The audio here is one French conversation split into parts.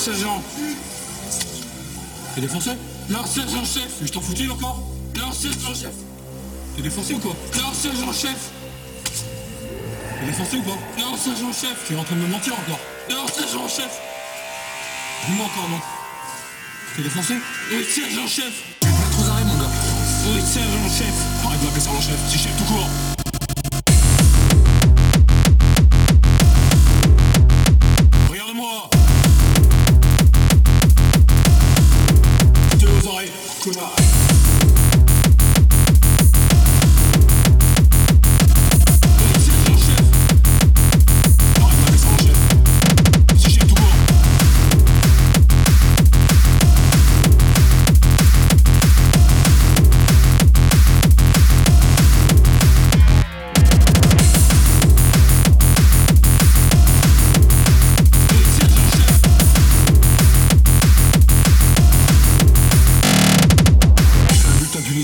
sergent. T'es défoncé Leur sergent-chef Mais je t'en foutis encore. Leur sergent-chef T'es défoncé ou quoi Leur sergent-chef T'es défoncé ou quoi Leur sergent-chef Tu es en train de me mentir encore. Leur sergent-chef Dis-moi encore, non T'es défoncé Oui, sergent-chef Trop d'arrêt, mon gars. Oui, sergent-chef Arrête de m'appeler sergent-chef, c'est chef tout court.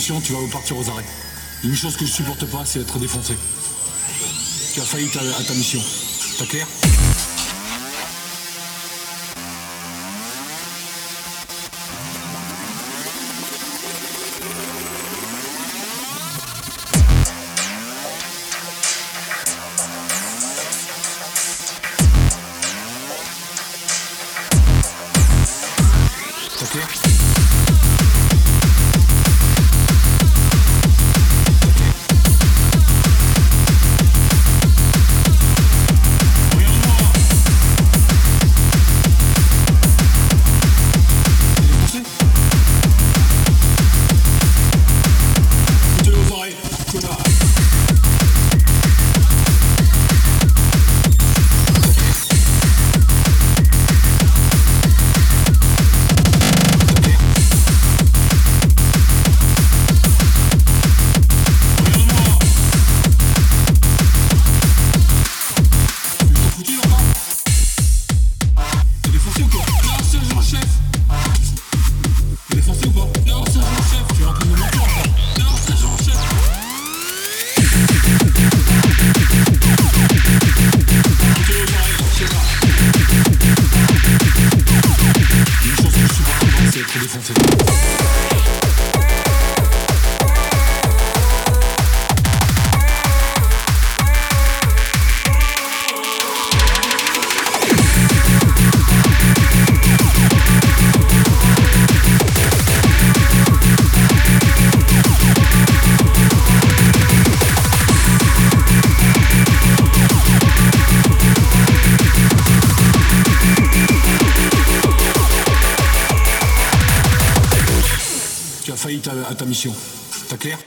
Tu vas partir aux arrêts. Une chose que je supporte pas, c'est être défoncé. Tu as failli à ta mission. T'as clair? T'as clair? C'est Tu as failli à ta mission. T'as clair?